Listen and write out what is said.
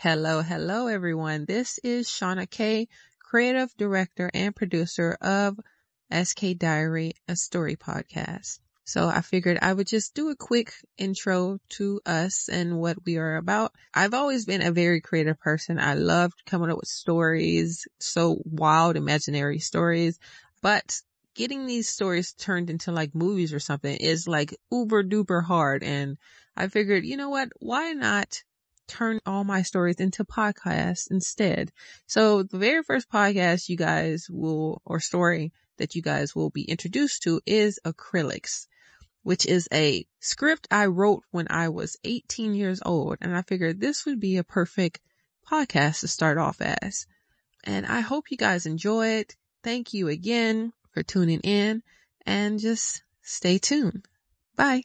Hello, hello everyone. This is Shauna K, creative director and producer of SK Diary, a story podcast. So I figured I would just do a quick intro to us and what we are about. I've always been a very creative person. I loved coming up with stories, so wild, imaginary stories, but getting these stories turned into like movies or something is like uber duper hard. And I figured, you know what? Why not turn all my stories into podcasts instead. So the very first podcast you guys will, or story that you guys will be introduced to is Acrylics, which is a script I wrote when I was 18 years old. And I figured this would be a perfect podcast to start off as. And I hope you guys enjoy it. Thank you again for tuning in and just stay tuned. Bye.